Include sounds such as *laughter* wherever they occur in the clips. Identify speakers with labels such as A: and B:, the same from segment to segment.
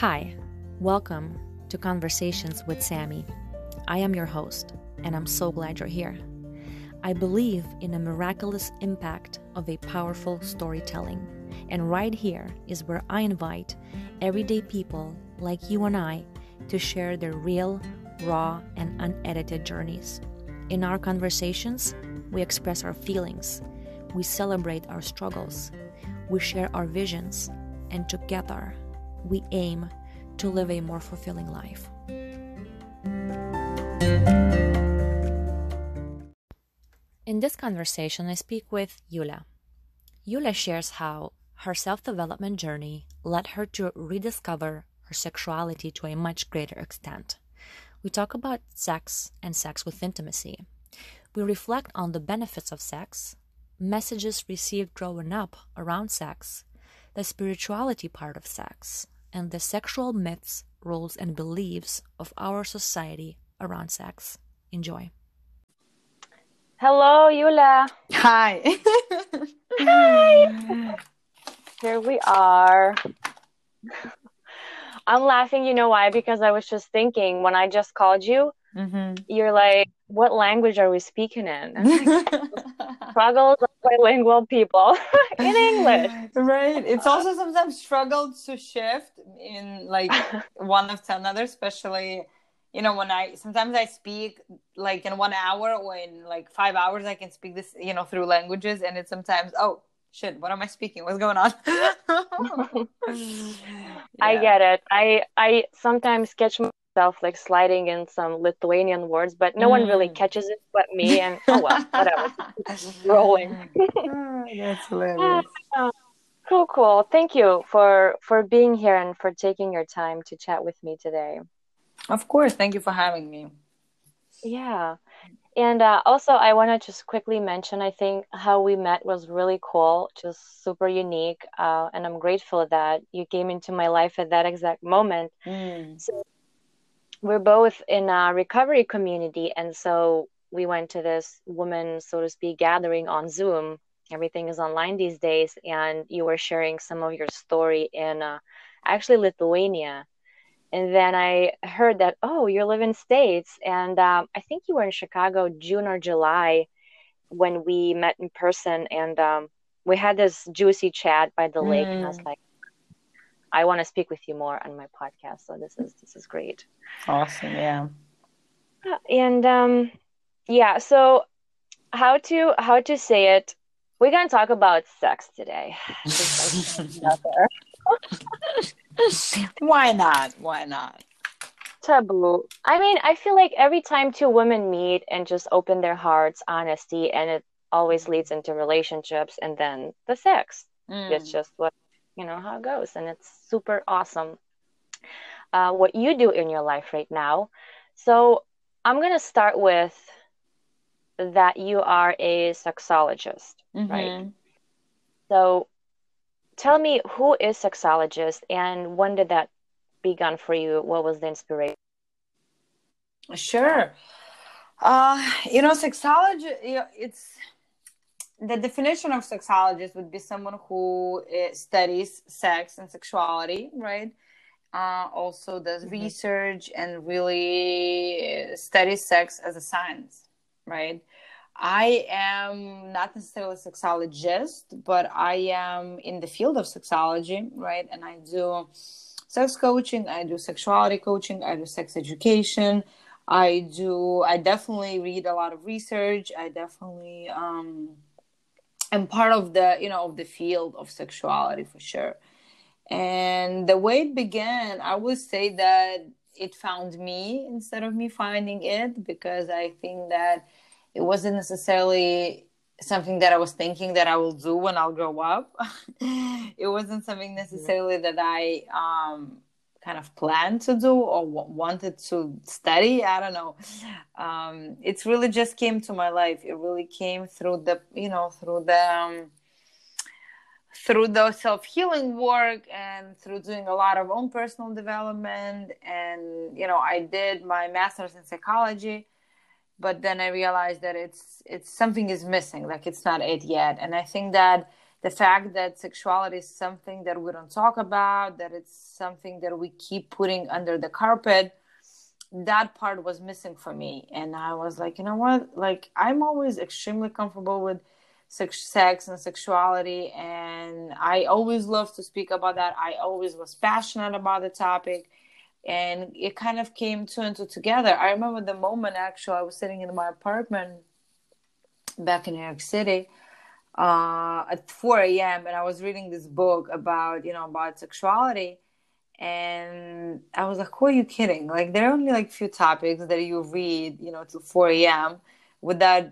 A: Hi, welcome to Conversations with Sammy. I am your host, and I'm so glad you're here. I believe in a miraculous impact of a powerful storytelling, and right here is where I invite everyday people like you and I to share their real, raw, and unedited journeys. In our conversations, we express our feelings, we celebrate our struggles, we share our visions, and together we aim to live a more fulfilling life. In this conversation, I speak with Yula. Yula shares how her self development journey led her to rediscover her sexuality to a much greater extent. We talk about sex and sex with intimacy. We reflect on the benefits of sex, messages received growing up around sex, the spirituality part of sex, and the sexual myths, rules, and beliefs of our society around sex. Enjoy.
B: Hello, Yula.
C: Hi.
B: Hi. Here we are. I'm laughing, you know why? Because I was just thinking when I just called you, mm-hmm. you're like, what language are we speaking in? *laughs* struggles of bilingual people *laughs* in English.
C: Right. It's also sometimes struggled to shift in like *laughs* one after another, especially you know when I sometimes I speak like in one hour or in like five hours I can speak this you know through languages and it's sometimes oh shit what am I speaking what's going on
B: yeah. I get it I I sometimes catch myself like sliding in some Lithuanian words, but no mm. one really mm. catches it but me. And oh well, whatever. *laughs* rolling.
C: That's hilarious. Uh, *laughs*
B: cool, cool. Thank you for for being here and for taking your time to chat with me today.
C: Of course. Thank you for having me.
B: Yeah. And uh, also, I want to just quickly mention I think how we met was really cool, just super unique. Uh, and I'm grateful that you came into my life at that exact moment. Mm. So we're both in a recovery community and so we went to this woman so to speak gathering on zoom everything is online these days and you were sharing some of your story in uh, actually lithuania and then i heard that oh you live in states and um, i think you were in chicago june or july when we met in person and um, we had this juicy chat by the lake and i was mm. like I want to speak with you more on my podcast. So this is this is great.
C: Awesome, yeah.
B: And um, yeah. So how to how to say it? We're gonna talk about sex today. *laughs* *laughs*
C: Why not? Why not?
B: Taboo. I mean, I feel like every time two women meet and just open their hearts, honesty, and it always leads into relationships and then the sex. Mm. It's just what you know how it goes. And it's super awesome uh, what you do in your life right now. So i'm going to start with that you are a sexologist mm-hmm. right so tell me who is sexologist and when did that begun for you? What was the inspiration?
C: Sure. Uh, you know sexology you know, it's the definition of sexologist would be someone who uh, studies sex and sexuality, right? Uh, also does mm-hmm. research and really studies sex as a science, right? I am not necessarily a sexologist, but I am in the field of sexology, right? And I do sex coaching, I do sexuality coaching, I do sex education. I do, I definitely read a lot of research. I definitely, um, I'm part of the you know of the field of sexuality for sure. And the way it began i would say that it found me instead of me finding it because i think that it wasn't necessarily something that i was thinking that i will do when i'll grow up. *laughs* It wasn't something necessarily that i um kind of planned to do or wanted to study i don't know. Um, it's really just came to my life. It really came through the you know through the um, through the self-healing work and through doing a lot of own personal development. And you know i did my master's in psychology but then i realized that it's it's something is missing. Like it's not it yet. And i think that the fact that sexuality is something that we don't talk about that it's something that we keep putting under the carpet that part was missing for me. And i was like you know what? Like i'm always extremely comfortable with sex and sexuality and i always love to speak about that. I always was passionate about the topic and it kind of came two and two together. I remember the moment actually i was sitting in my apartment back in new york city uh, at 4 a.m and i was reading this book about you know about sexuality and I was like, "Who are you kidding? Like, there are only like few topics that you read, you know, till 4 a.m. without,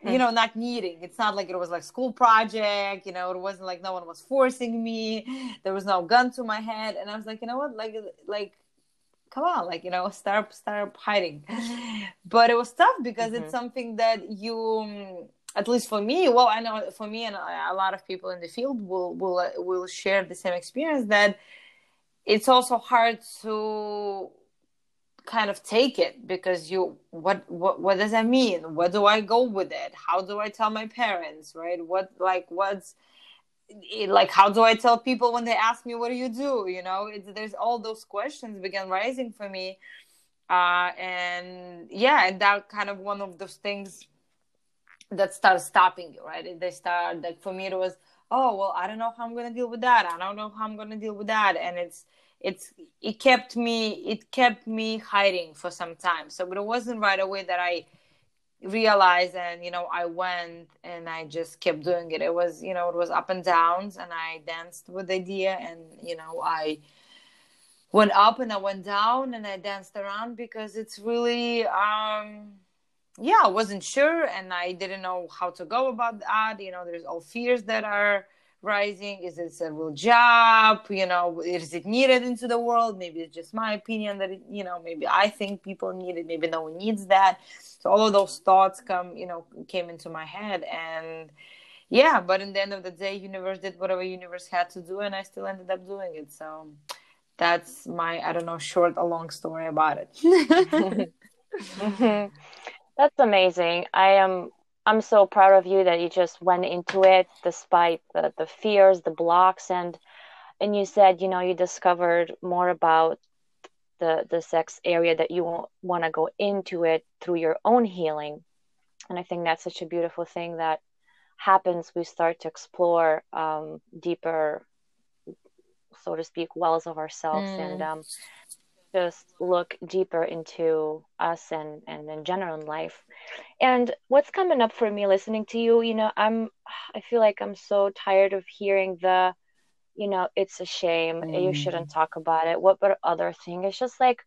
C: hmm. you know, not needing. It's not like it was like school project, you know. It wasn't like no one was forcing me. There was no gun to my head, and I was like, you know what, like, like, come on, like, you know, start start hiding. *laughs* but it was tough because mm-hmm. it's something that you at least for me well i know for me and a lot of people in the field will will will share the same experience that it's also hard to kind of take it because you what what what does that mean? Where do i go with it? How do i tell my parents right? What like what's like how do i tell people when they ask me what do you do? You know it's, there's all those questions began rising for me uh and yeah and that kind of one of those things that started stopping you right? They start like for me it was oh well i don't know how i'm to deal with that. I don't know how i'm to deal with that. And it's it's it kept me it kept me hiding for some time. So but it wasn't right away that i realized and you know i went and i just kept doing it. It was you know it was up and downs and i danced with the idea and you know i went up and i went down and i danced around because it's really um yeah i wasn't sure and i didn't know how to go about that you know there's all fears that are rising? Is it a real job? You know, is it needed into the world? Maybe it's just my opinion that, it, you know, maybe I think people need it. Maybe no one needs that. So all of those thoughts come, you know, came into my head. And yeah, but in the end of the day, universe did whatever universe had to do. And I still ended up doing it. So that's my, I don't know, short or long story about it. *laughs* *laughs*
B: mm-hmm. That's amazing. I am I'm so proud of you that you just went into it despite the, the fears, the blocks, and and you said you know you discovered more about the the sex area that you want to go into it through your own healing, and I think that's such a beautiful thing that happens. We start to explore um, deeper, so to speak, wells of ourselves, mm. and um, just look deeper into us and and in general in life and what's coming up for me listening to you you know i'm i feel like i'm so tired of hearing the you know it's a shame mm. you shouldn't talk about it what but other thing it's just like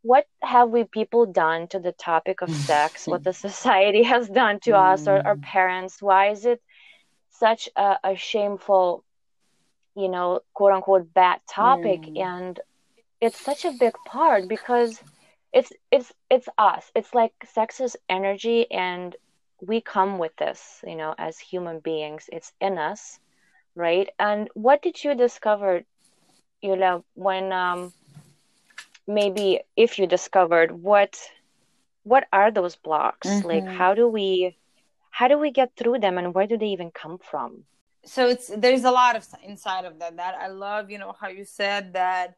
B: what have we people done to the topic of sex *laughs* what the society has done to mm. us or our parents why is it such a, a shameful you know quote unquote bad topic mm. and it's such a big part because it's it's it's us. It's like sex is energy and we come with this you know as human beings. It's in us right? And what did you discover you know when um maybe if you discovered what what are those blocks? Mm-hmm. like how do we how do we get through them and where do they even come from?
C: So it's there's a lot of inside of that that i love you know how you said that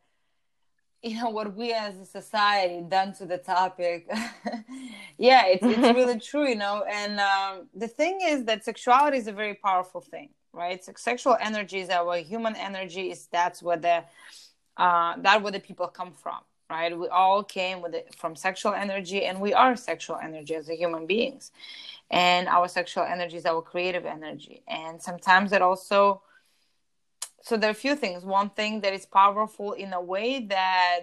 C: you know what we as a society done to the topic. *laughs* Yeah it's, it's *laughs* really true you know and um, the thing is that sexuality is a very powerful thing right? So sexual energy is our human energy is that's where the uh, that where the people come from right? We all came with it from sexual energy and we are sexual energy as a human beings. And our sexual energy is our creative energy. And sometimes it also so there are a few things. One thing that is powerful in a way that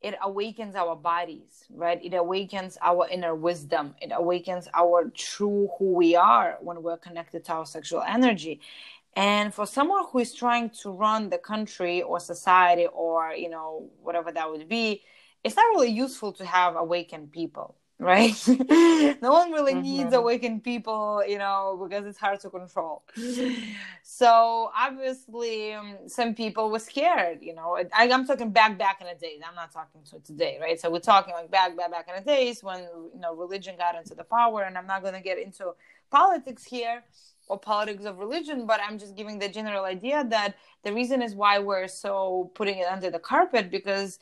C: it awakens our bodies right? It awakens our inner wisdom. It awakens our true who we are when we're connected to our sexual energy. And for someone who is trying to run the country or society or you know whatever that would be it's not really useful to have awakened people right? *laughs* no one really mm-hmm. needs awakened people, you know, because it's hard to control. *sighs* so obviously, um, some people were scared, you know. I, am talking back back in the days. I'm not talking to today, right? So we're talking like back back back in the days when you know religion got into the power, and I'm not going to get into politics here. or politics of religion, but I'm just giving the general idea that the reason is why we're so putting it under the carpet because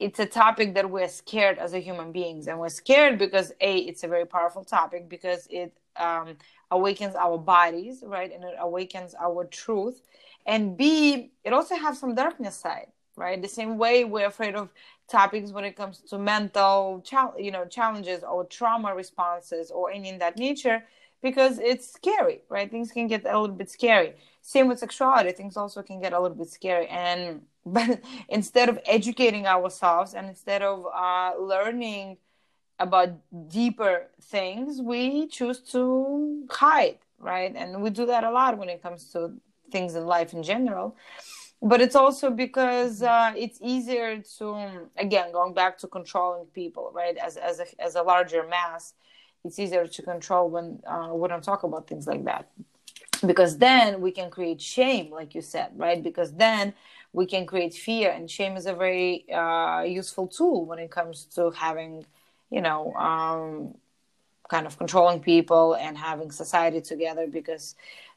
C: it's a topic that we're scared as a human beings and we're scared because a it's a very powerful topic because it um, awakens our bodies right and it awakens our truth. And b it also has some darkness side right? The same way we're afraid of topics when it comes to mental you know challenges or trauma responses or any in that nature because it's scary right? Things can get a little bit scary. Same with sexuality. Things also can get a little bit scary. And but *laughs* instead of educating ourselves and instead of uh, learning about deeper things we choose to hide right? And we do that a lot when it comes to things in life in general. But it's also because uh, it's easier to again going back to controlling people right? As as a, as a larger mass it's easier to control when uh, we don't talk about things like that. Because then we can create shame like you said right? Because then we can create fear and shame is a very uh, useful tool when it comes to having you know um, kind of controlling people and having society together because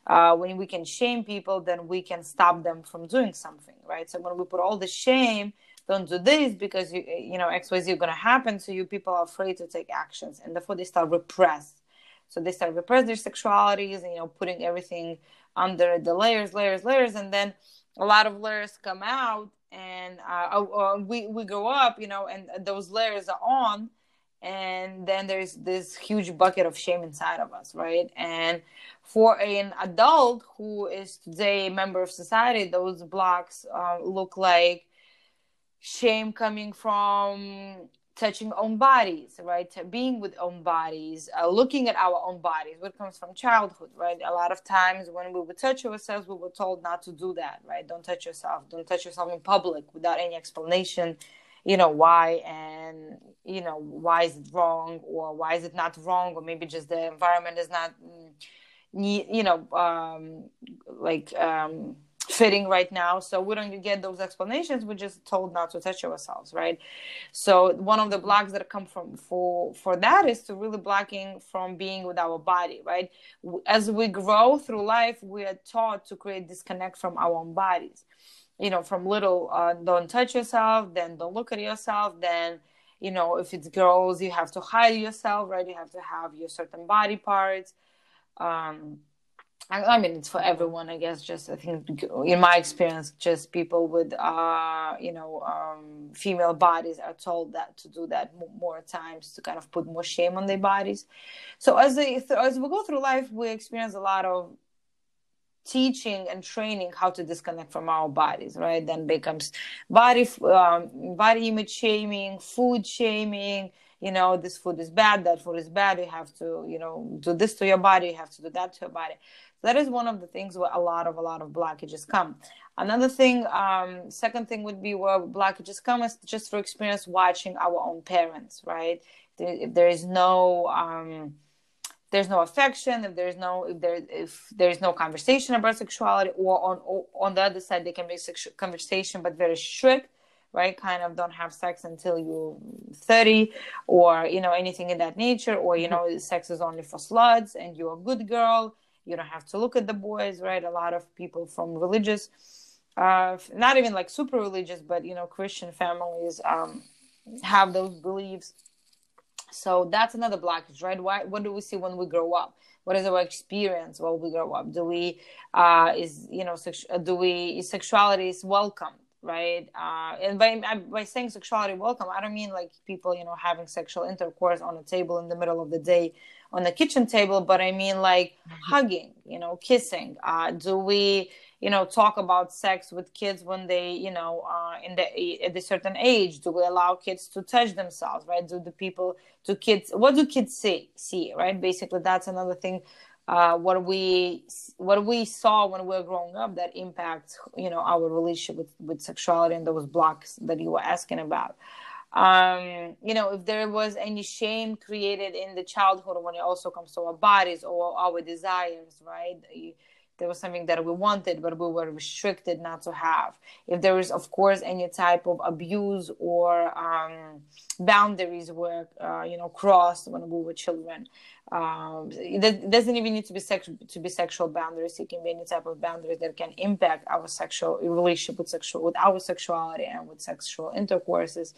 C: uh, when we can shame people then we can stop them from doing something right? So when we put all the shame don't do this because you you know xyz is going to happen so you people are afraid to take actions and therefore they start repress so they start repress their sexualities and you know putting everything under the layers layers layers and then a lot of layers come out and uh, uh, we we grow up you know and those layers are on and then there's this huge bucket of shame inside of us right? And for an adult who is today a member of society those blocks uh, look like shame coming from touching own bodies right? Being with own bodies uh, looking at our own bodies what comes from childhood right? A lot of times when we would touch ourselves we were told not to do that right? Don't touch yourself. Don't touch yourself in public without any explanation you know why and you know why is it wrong or why is it not wrong or maybe just the environment is not mm, you know um like um fitting right now so we don't get those explanations. We're just told not to touch ourselves right? So one of the blocks that come from for for that is to really blocking from being with our body right? As we grow through life we are taught to create disconnect from our own bodies. You know from little uh, don't touch yourself then don't look at yourself then you know if it's girls you have to hide yourself right? You have to have your certain body parts. Um I, mean, it's for everyone, I guess. Just I think, in my experience, just people with, uh, you know, um, female bodies are told that to do that more times to kind of put more shame on their bodies. So as they as we go through life, we experience a lot of teaching and training how to disconnect from our bodies. Right, then becomes body um, body image shaming, food shaming you know this food is bad that food is bad you have to you know do this to your body you have to do that to your body that is one of the things where a lot of a lot of blockages come. Another thing um, second thing would be where blockages come is just for experience watching our own parents right? If there is no um, there's no affection if there's no if there if there's no conversation about sexuality or on or on the other side they can be sexual conversation but very strict right? Kind of don't have sex until you're 30 or you know anything in that nature or you know sex is only for sluts and you're a good girl you don't have to look at the boys right? A lot of people from religious uh not even like super religious but you know christian families um have those beliefs. So that's another blockage right? Why what do we see when we grow up? What is our experience while we grow up? Do we uh is you know sex- do we sexuality is welcome right? Uh and by by saying sexuality welcome i don't mean like people you know having sexual intercourse on a table in the middle of the day on the kitchen table but i mean like mm-hmm. hugging you know kissing. Uh, do we you know talk about sex with kids when they you know uh, in the at a certain age? Do we allow kids to touch themselves right? Do the people do kids what do kids see see right? Basically that's another thing uh, what we what we saw when we were growing up that impacts you know our relationship with, with sexuality and those blocks that you were asking about um, you know, if there was any shame created in the childhood when it also comes to our bodies or our desires, right? There was something that we wanted, but we were restricted not to have. If there was, of course, any type of abuse or um, boundaries were, uh, you know, crossed when we were children, um, it doesn't even need to be sexual to be sexual boundaries. It can be any type of boundaries that can impact our sexual relationship with sexual with our sexuality and with sexual intercourses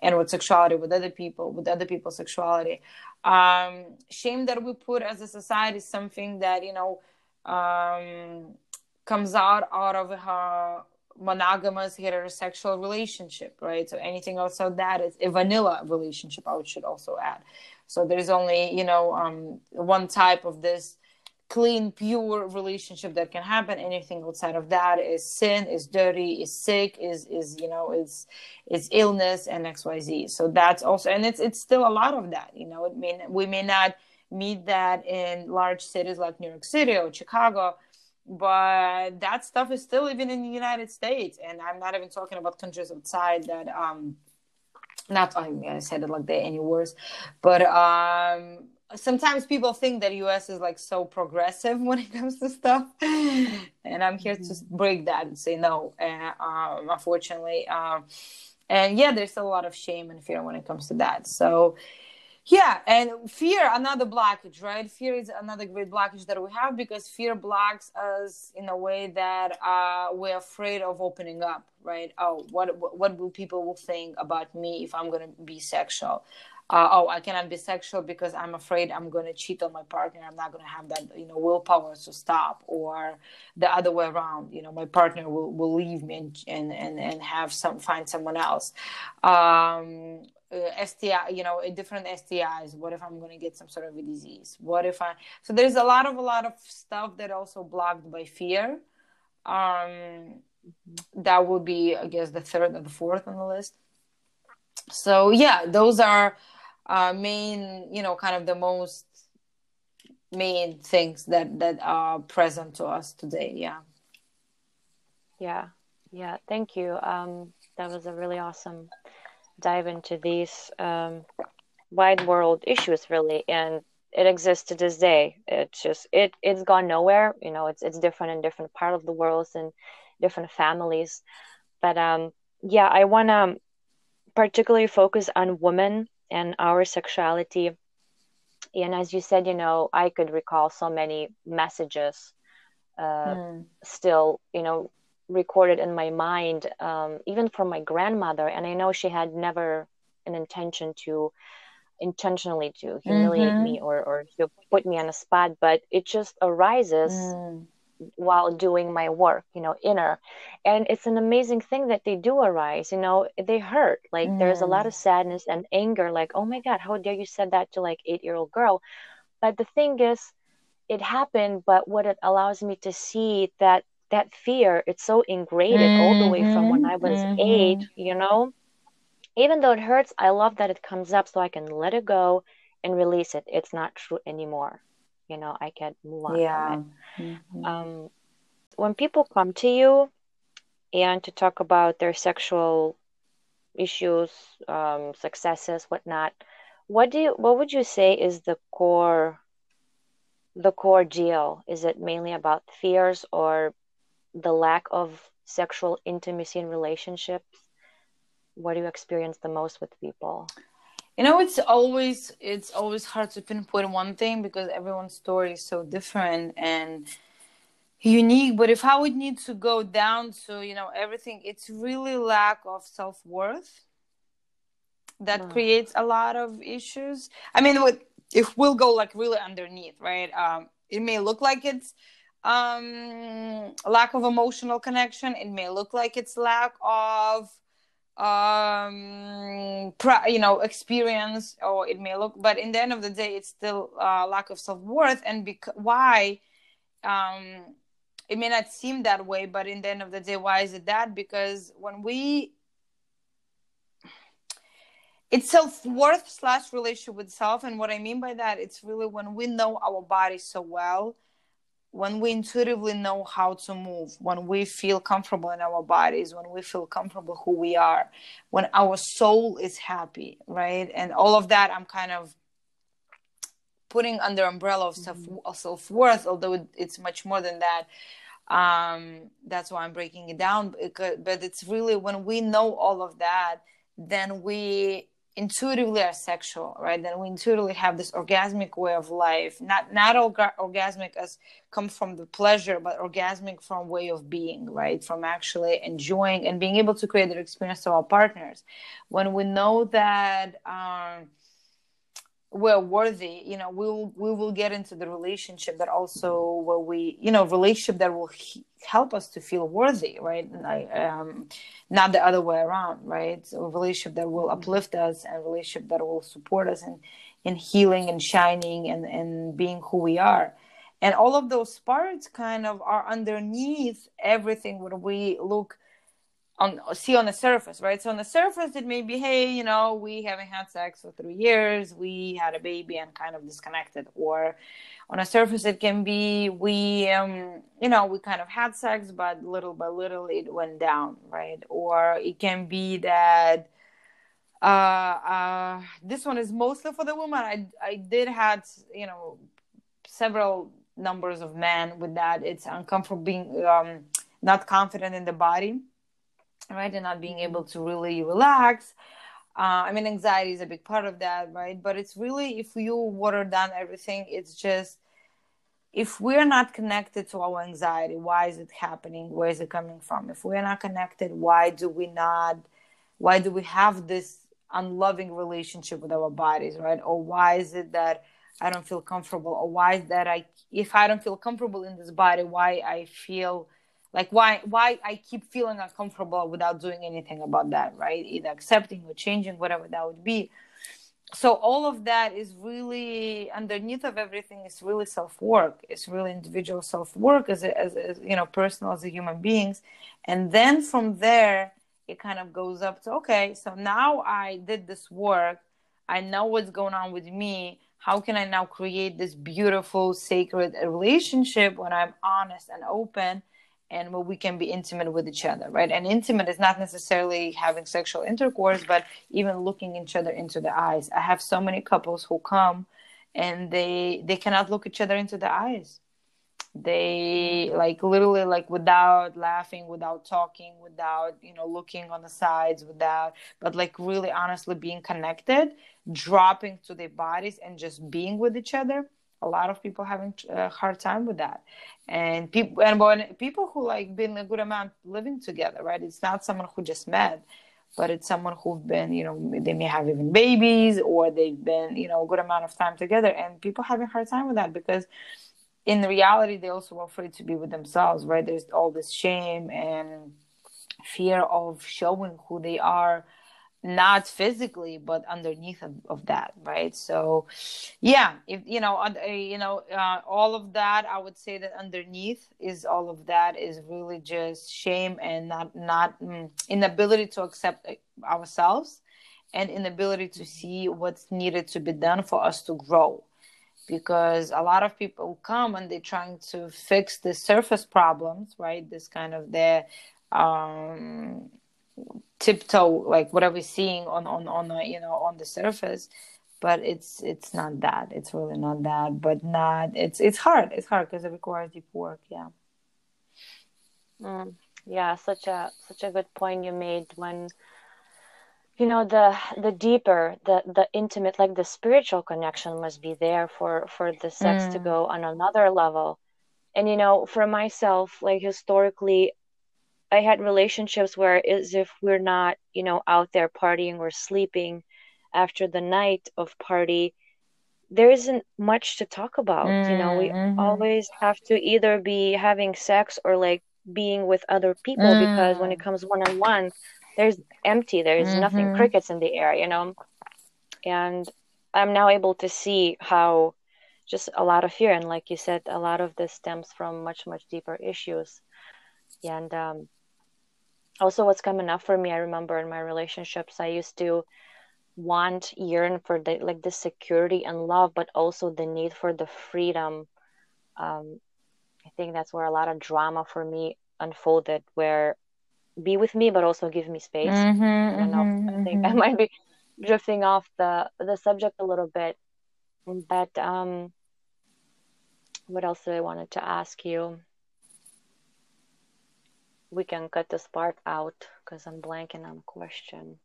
C: and with sexuality with other people with other people's sexuality. Um, shame that we put as a society is something that you know um, comes out out of her monogamous heterosexual relationship right? So anything outside that is a vanilla relationship i should also add so there's only you know um, one type of this clean pure relationship that can happen. Anything outside of that is sin is dirty is sick is is you know is is illness and xyz so that's also and it's it's still a lot of that you know. It may we may not meet that in large cities like new york city or chicago but that stuff is still even in the united states. And i'm not even talking about countries outside that um not I said it like that any worse, but um, sometimes people think that US is like so progressive *laughs* when it comes to stuff, and I'm here mm-hmm. to break that and say no. And um, unfortunately, um, and yeah, there's a lot of shame and fear when it comes to that. So yeah and fear another blockage right? Fear is another great blockage that we have because fear blocks us in a way that uh, we're afraid of opening up right? Oh what what will people will think about me if i'm to be sexual? Uh, oh i cannot be sexual because i'm afraid i'm to cheat on my partner. I'm not to have that you know willpower to stop or the other way around. You know my partner will, will leave me and, and and and have some find someone else. Um uh, STI, you know, different STIs. What if I'm going to get some sort of a disease? What if I? So there's a lot of a lot of stuff that also blocked by fear. Um, that would be, I guess, the third or the fourth on the list. So yeah, those are uh, main, you know, kind of the most main things that that are present to us today. Yeah.
B: Yeah. Yeah. Thank you. Um, that was a really awesome dive into these um, wide world issues really and it exists to this day. It's just it it's gone nowhere you know it's it's different in different part of the world and different families. But um yeah i want to particularly focus on women and our sexuality. And as you said you know i could recall so many messages uh, mm. still you know recorded in my mind, um, even from my grandmother. And I know she had never an intention to intentionally to humiliate mm-hmm. me or, or to put me on a spot, but it just arises mm. while doing my work, you know, inner. And it's an amazing thing that they do arise, you know, they hurt. Like mm. there's a lot of mm. sadness and anger, like, oh my God, how dare you said that to like eight year old girl. But the thing is, it happened, but what it allows me to see that that fear it's so ingrained mm-hmm. all the way from when i was mm-hmm. eight you know even though it hurts i love that it comes up so i can let it go and release it it's not true anymore you know i can move on yeah mm-hmm. um, when people come to you and to talk about their sexual issues um, successes whatnot what do you what would you say is the core the core deal is it mainly about fears or the lack of sexual intimacy in relationships what do you experience the most with people?
C: You know it's always it's always hard to pinpoint one thing because everyone's story is so different and unique but if i would need to go down to you know everything it's really lack of self-worth that mm. creates a lot of issues. I mean with if we'll go like really underneath right? Um it may look like it's um, lack of emotional connection. It may look like it's lack of um you know experience or it may look but in the end of the day it's still uh, lack of self-worth. And bec- why um it may not seem that way but in the end of the day why is it that? Because when we it's self-worth slash relationship with self. And what i mean by that it's really when we know our body so well when we intuitively know how to move, when we feel comfortable in our bodies, when we feel comfortable who we are, when our soul is happy, right? And all of that, I'm kind of putting under umbrella of self mm-hmm. self worth, although it's much more than that. Um, that's why I'm breaking it down. But it's really when we know all of that, then we intuitively are sexual right? Then we intuitively have this orgasmic way of life. Not not orga- orgasmic as come from the pleasure but orgasmic from way of being right? From actually enjoying and being able to create that experience to our partners. When we know that um, we're worthy you know we'll we will get into the relationship that also where we you know relationship that will he- help us to feel worthy right? And I, um not the other way around right? So a relationship that will uplift us and relationship that will support us in in healing and shining and and being who we are. And all of those parts kind of are underneath everything when we look on see on the surface, right? So on the surface, it may be, hey, you know, we haven't had sex for three years, we had a baby and kind of disconnected, or on a surface, it can be we, um, you know, we kind of had sex, but little by little it went down, right? Or it can be that uh, uh, this one is mostly for the woman. I I did had you know several numbers of men with that. It's uncomfortable being um, not confident in the body right? And not being able to really relax. Uh, i mean anxiety is a big part of that right? But it's really if you water down everything it's just if we're not connected to our anxiety why is it happening? Where is it coming from? If we're not connected why do we not why do we have this unloving relationship with our bodies right? Or why is it that i don't feel comfortable? Or why is that i if i don't feel comfortable in this body why i feel like why why i keep feeling uncomfortable without doing anything about that right? Either accepting or changing whatever that would be. So all of that is really underneath of everything is really self work it's really individual self work as, as, as you know personal as a human beings. And then from there it kind of goes up to okay so now i did this work. I know what's going on with me. How can i now create this beautiful sacred relationship when i'm honest and open and where we can be intimate with each other, right? And intimate is not necessarily having sexual intercourse, but even looking each other into the eyes. I have so many couples who come and they they cannot look each other into the eyes. They like literally like without laughing, without talking, without you know looking on the sides, without but like really honestly being connected, dropping to their bodies and just being with each other a lot of people having a uh, hard time with that. And people and when people who like been a good amount living together right? It's not someone who just met but it's someone who've been you know they may have even babies or they've been you know a good amount of time together. And people having a hard time with that because in reality they also are afraid to be with themselves right? There's all this shame and fear of showing who they are not physically but underneath of, of, that right? So yeah if you know uh, you know uh, all of that i would say that underneath is all of that is really just shame and not not mm, inability to accept uh, ourselves and inability to see what's needed to be done for us to grow. Because a lot of people come and they're trying to fix the surface problems right? This kind of their um tiptoe like what are we seeing on on on the you know on the surface but it's it's not that. It's really not that but not it's it's hard. It's hard because it requires deep work yeah.
B: Mm, yeah such a such a good point you made when you know the the deeper the the intimate like the spiritual connection must be there for for the sex mm. to go on another level. And you know for myself like historically I had relationships where as if we're not, you know, out there partying or sleeping after the night of party, there isn't much to talk about. Mm, you know, we mm-hmm. always have to either be having sex or like being with other people mm. because when it mm. comes one on one, there's empty, there's mm-hmm. nothing, crickets in the air, you know. And I'm now able to see how just a lot of fear and like you said, a lot of this stems from much, much deeper issues. And um also what's coming up for me i remember in my relationships i used to want yearn for the like the security and love but also the need for the freedom. Um i think that's where a lot of drama for me unfolded where be with me but also give me space. Mm-hmm, i don't know. Mm-hmm, i think mm-hmm. *laughs* i might be drifting off the the subject a little bit but um what else did i wanted to ask you we can cut this part out because I'm blanking on a question.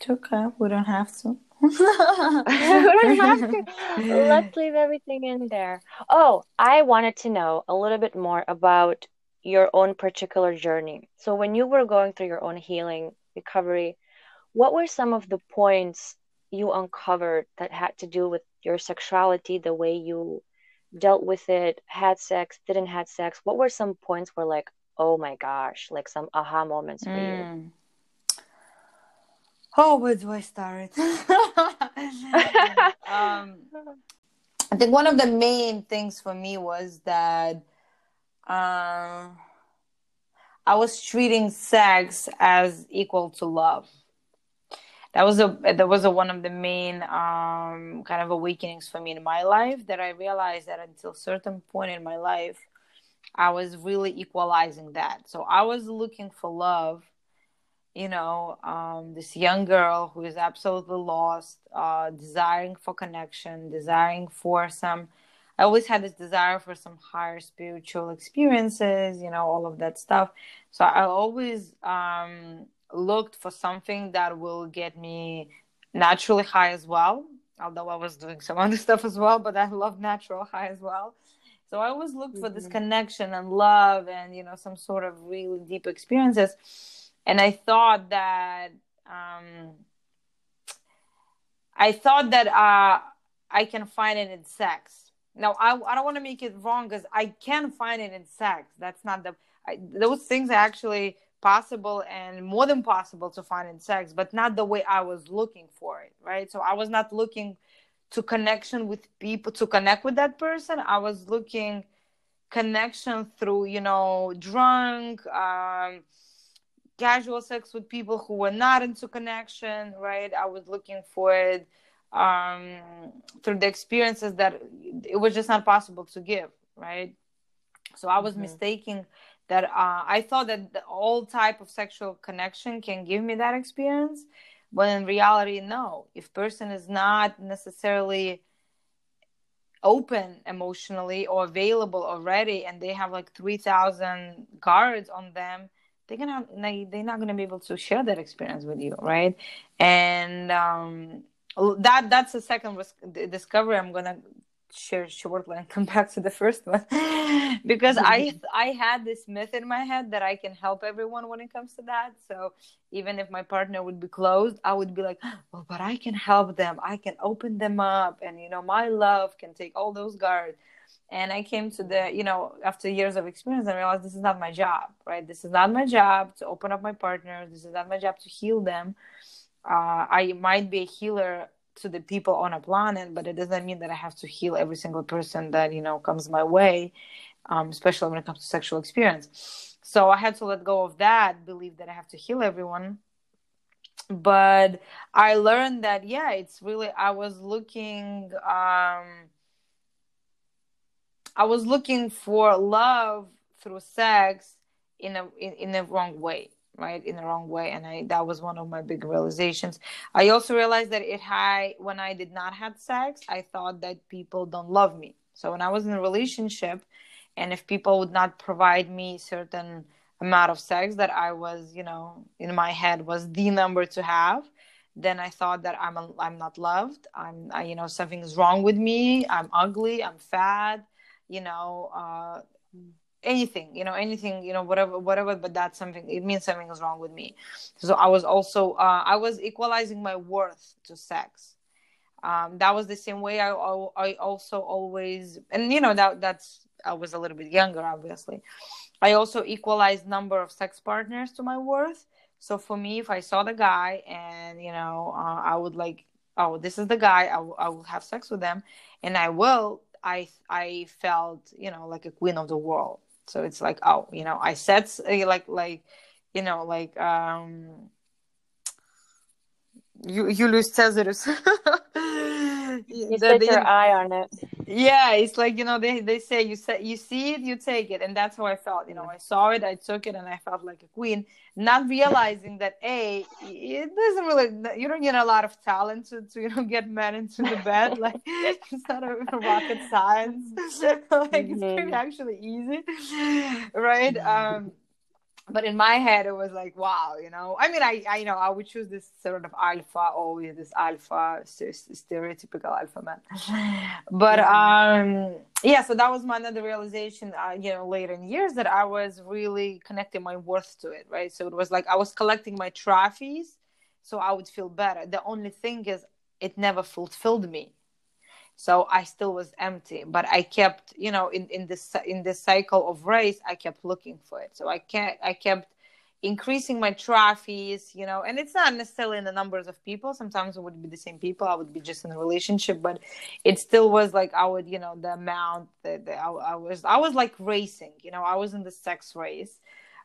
C: It's okay. We don't have to. *laughs*
B: we don't have to. Let's leave everything in there. Oh, I wanted to know a little bit more about your own particular journey. So, when you were going through your own healing recovery, what were some of the points you uncovered that had to do with your sexuality, the way you dealt with it, had sex, didn't had sex? What were some points where, like, oh my gosh, like some aha moments for mm. you?
C: Oh, where do I start? *laughs* um, I think one of the main things for me was that um, I was treating sex as equal to love. That was a that was a, one of the main um, kind of awakenings for me in my life. That I realized that until certain point in my life, I was really equalizing that. So I was looking for love you know, um, this young girl who is absolutely lost, uh, desiring for connection, desiring for some. I always had this desire for some higher spiritual experiences, you know, all of that stuff. So I always um, looked for something that will get me naturally high as well. Although I was doing some other *laughs* stuff as well, but I love natural high as well. So I always looked mm-hmm. for this mm-hmm. connection and love and you know some sort of really deep experiences and I thought that um, I thought that uh, I can find it in sex. Now I, I don't want to make it wrong because I can find it in sex. That's not the I, those things are actually possible and more than possible to find in sex, but not the way I was looking for it. Right. So I was not looking to connection with people to connect with that person. I was looking connection through you know drunk. Um, casual sex with people who were not into connection, right? I was looking for it um, through the experiences that it was just not possible to give, right? So I was mm-hmm. mistaking that uh, I thought that the, all type of sexual connection can give me that experience, but in reality, no. If person is not necessarily open emotionally or available already, and they have like three thousand guards on them they're gonna they, they're not gonna be able to share that experience with you right and um, that that's the second discovery i'm gonna share shortly and come back to the first one. *laughs* Because i i had this myth in my head that i can help everyone when it comes to that. So even if my partner would be closed i would be like well *gasps* but i can help them. I can open them up. And you know my love can take all those guards. And i came to the you know after years of experience i realized this is not my job right? This is not my job to open up my partners. This is not my job to heal them. Uh, i might be a healer to the people on a planet but it doesn't mean that i have to heal every single person that you know comes my way um, especially when it comes to sexual experience. So i had to let go of that believe that i have to heal everyone. But i learned that yeah it's really i was looking um I was looking for love through sex in a in, in the wrong way, right? In the wrong way, and I that was one of my big realizations. I also realized that it had when I did not have sex, I thought that people don't love me. So when I was in a relationship, and if people would not provide me certain amount of sex that I was, you know, in my head was the number to have, then I thought that I'm a, I'm not loved. I'm I, you know something's wrong with me. I'm ugly. I'm fat you know uh, anything you know anything you know whatever whatever but that's something it means something is wrong with me. So i was also uh, i was equalizing my worth to sex. Um, that was the same way I, I also always and you know that that's i was a little bit younger obviously. I also equalized number of sex partners to my worth. So for me if i saw the guy and you know uh, i would like oh this is the guy I, w- I will have sex with them and i will I I felt you know like a queen of the world. So it's like oh you know I said like like you know like um you Julius Caesarus. *laughs*
B: you set your eye on it.
C: Yeah, it's like you know they, they say you say you see it, you take it, and that's how I felt. You know, I saw it, I took it, and I felt like a queen, not realizing that a it doesn't really you don't get a lot of talent to, to you know get men into the bed. *laughs* like *laughs* it's not a rocket science. *laughs* like mm-hmm. it's pretty actually easy, right? Um, but in my head it was like wow you know? I mean i i you know i would choose this sort of alpha always this alpha stereotypical alpha man. But um yeah so that was my another realization uh, you know later in years that i was really connecting my worth to it right? So it was like i was collecting my trophies so i would feel better. The only thing is it never fulfilled me so i still was empty but i kept you know in, in this in this cycle of race i kept looking for it. So i can't i kept increasing my trophies you know and it's not necessarily in the numbers of people. Sometimes it would be the same people. I would be just in a relationship but it still was like i would you know the amount that, that I, I was i was like racing you know i was in the sex race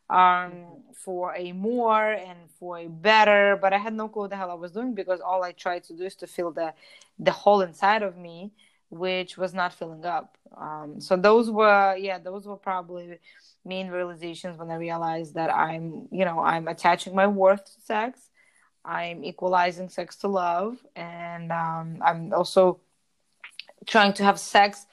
C: um, for a more and for a better, but I had no clue what the hell I was doing because all I tried to do is to fill the the hole inside of me, which was not filling up. Um, so those were yeah, those were probably main realizations when I realized that I'm you know I'm attaching my worth to sex, I'm equalizing sex to love, and um, I'm also trying to have sex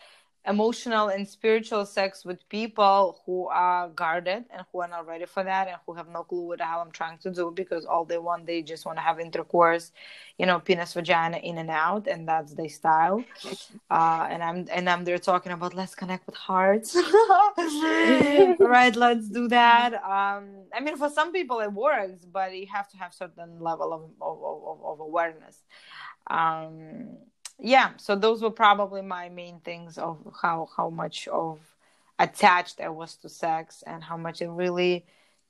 C: emotional and spiritual sex with people who are guarded and who are not ready for that and who have no clue what the hell I'm trying to do because all they want they just want to have intercourse, you know, penis vagina in and out and that's their style. Uh, and I'm and I'm there talking about let's connect with hearts. *laughs* right, let's do that. Um, I mean for some people it works, but you have to have certain level of of, of, of awareness. Um yeah so those were probably my main things of how how much of attached i was to sex and how much it really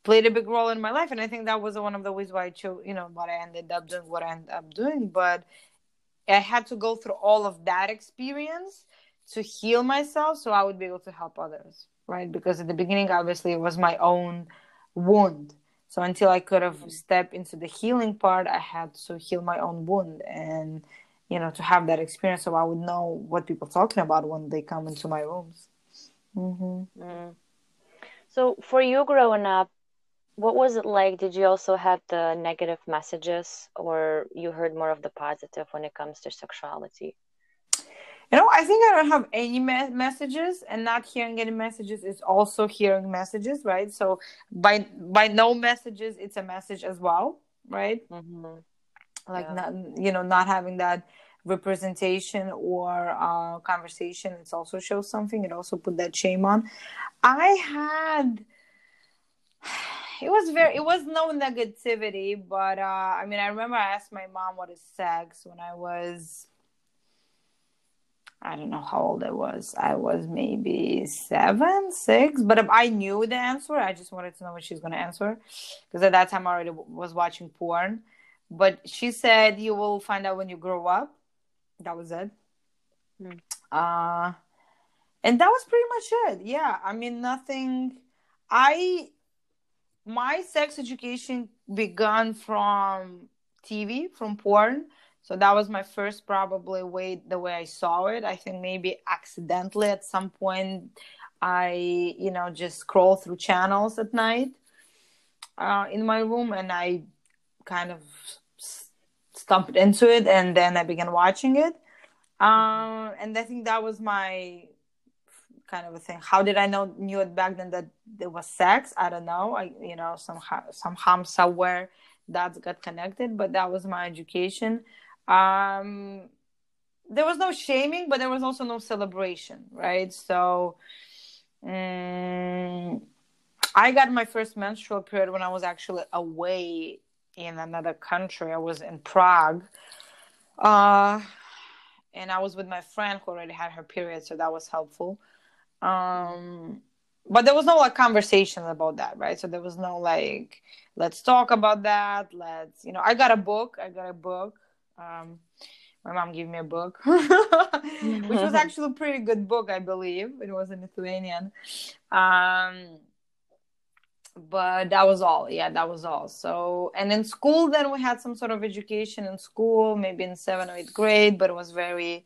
C: played a big role in my life. And i think that was one of the ways why i chose you know what i ended up doing what i ended up doing. But i had to go through all of that experience to heal myself so i would be able to help others right? Because at the beginning obviously it was my own wound. So until i could have stepped into the healing part i had to heal my own wound. And you know to have that experience so i would know what people are talking about when they come into my rooms mm-hmm.
B: mm. so for you growing up what was it like did you also have the negative messages or you heard more of the positive when it comes to sexuality
C: you know i think i don't have any me- messages and not hearing any messages is also hearing messages right so by by no messages it's a message as well right mm-hmm. like yeah. not you know not having that representation or uh, conversation it also shows something it also put that shame on. I had it was very it was no negativity but uh i mean i remember i asked my mom what is sex when i was i don't know how old i was. I was maybe seven six but i knew the answer i just wanted to know what she's going to answer because at that time i already was watching porn. But she said you will find out when you grow up that was it. Mm. Uh, and that was pretty much it. Yeah, I mean, nothing. I my sex education began from TV, from porn. So that was my first probably way the way I saw it. I think maybe accidentally at some point I, you know, just scroll through channels at night uh, in my room and I kind of stumped into it and then I began watching it. Um, and I think that was my kind of a thing. How did I know knew it back then that there was sex? I don't know. I you know somehow somehow somewhere that got connected, but that was my education. Um, there was no shaming, but there was also no celebration, right? So. Um, I got my first menstrual period when I was actually away in another country. I was in Prague. Uh, and I was with my friend who already had her period, so that was helpful. Um, but there was no like conversation about that, right? So there was no like, let's talk about that. Let's, you know, I got a book. I got a book. Um, my mom gave me a book, *laughs* which was *laughs* actually a pretty good book, I believe. It was in Lithuanian. Um, but that was all. Yeah that was all. So and in school then we had some sort of education in school maybe in seventh or eighth grade but it was very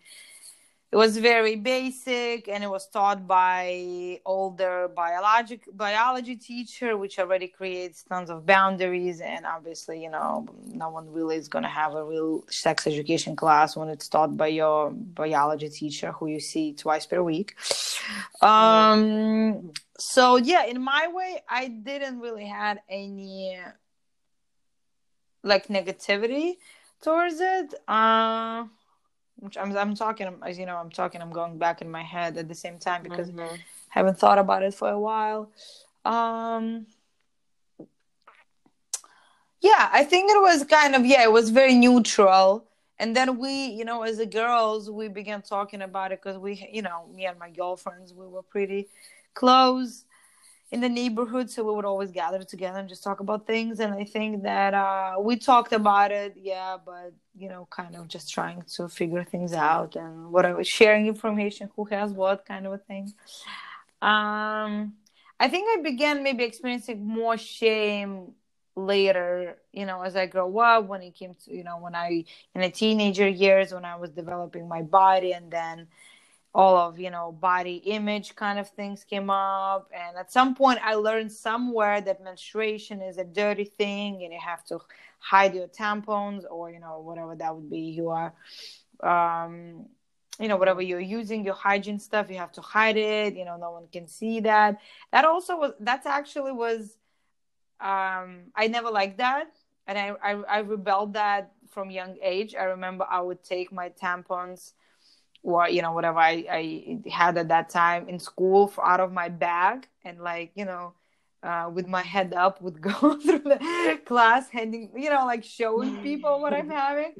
C: it was very basic and it was taught by older biologic biology teacher which already creates tons of boundaries. And obviously you know no one really is going to have a real sex education class when it's taught by your biology teacher who you see twice per week. Um so yeah in my way i didn't really had any like negativity towards it uh which I'm, I'm talking as you know i'm talking i'm going back in my head at the same time because mm-hmm. i haven't thought about it for a while um yeah i think it was kind of yeah it was very neutral and then we you know as the girls we began talking about it because we you know me and my girlfriends we were pretty close in the neighborhood so we would always gather together and just talk about things. And i think that uh, we talked about it yeah but you know kind of just trying to figure things out and whatever sharing information who has what kind of a thing. Um i think i began maybe experiencing more shame later you know as i grow up when it came to you know when i in the teenager years when i was developing my body and then all of you know body image kind of things came up. And at some point i learned somewhere that menstruation is a dirty thing and you have to hide your tampons or you know whatever that would be. You are um you know whatever you're using your hygiene stuff you have to hide it. You know no one can see that. That also was that's actually was um i never liked that. And i i, I rebelled that from young age. I remember i would take my tampons or you know whatever I, I had at that time in school for, out of my bag and like you know uh, with my head up would *laughs* go through the class handing you know like showing people what i'm *laughs* having.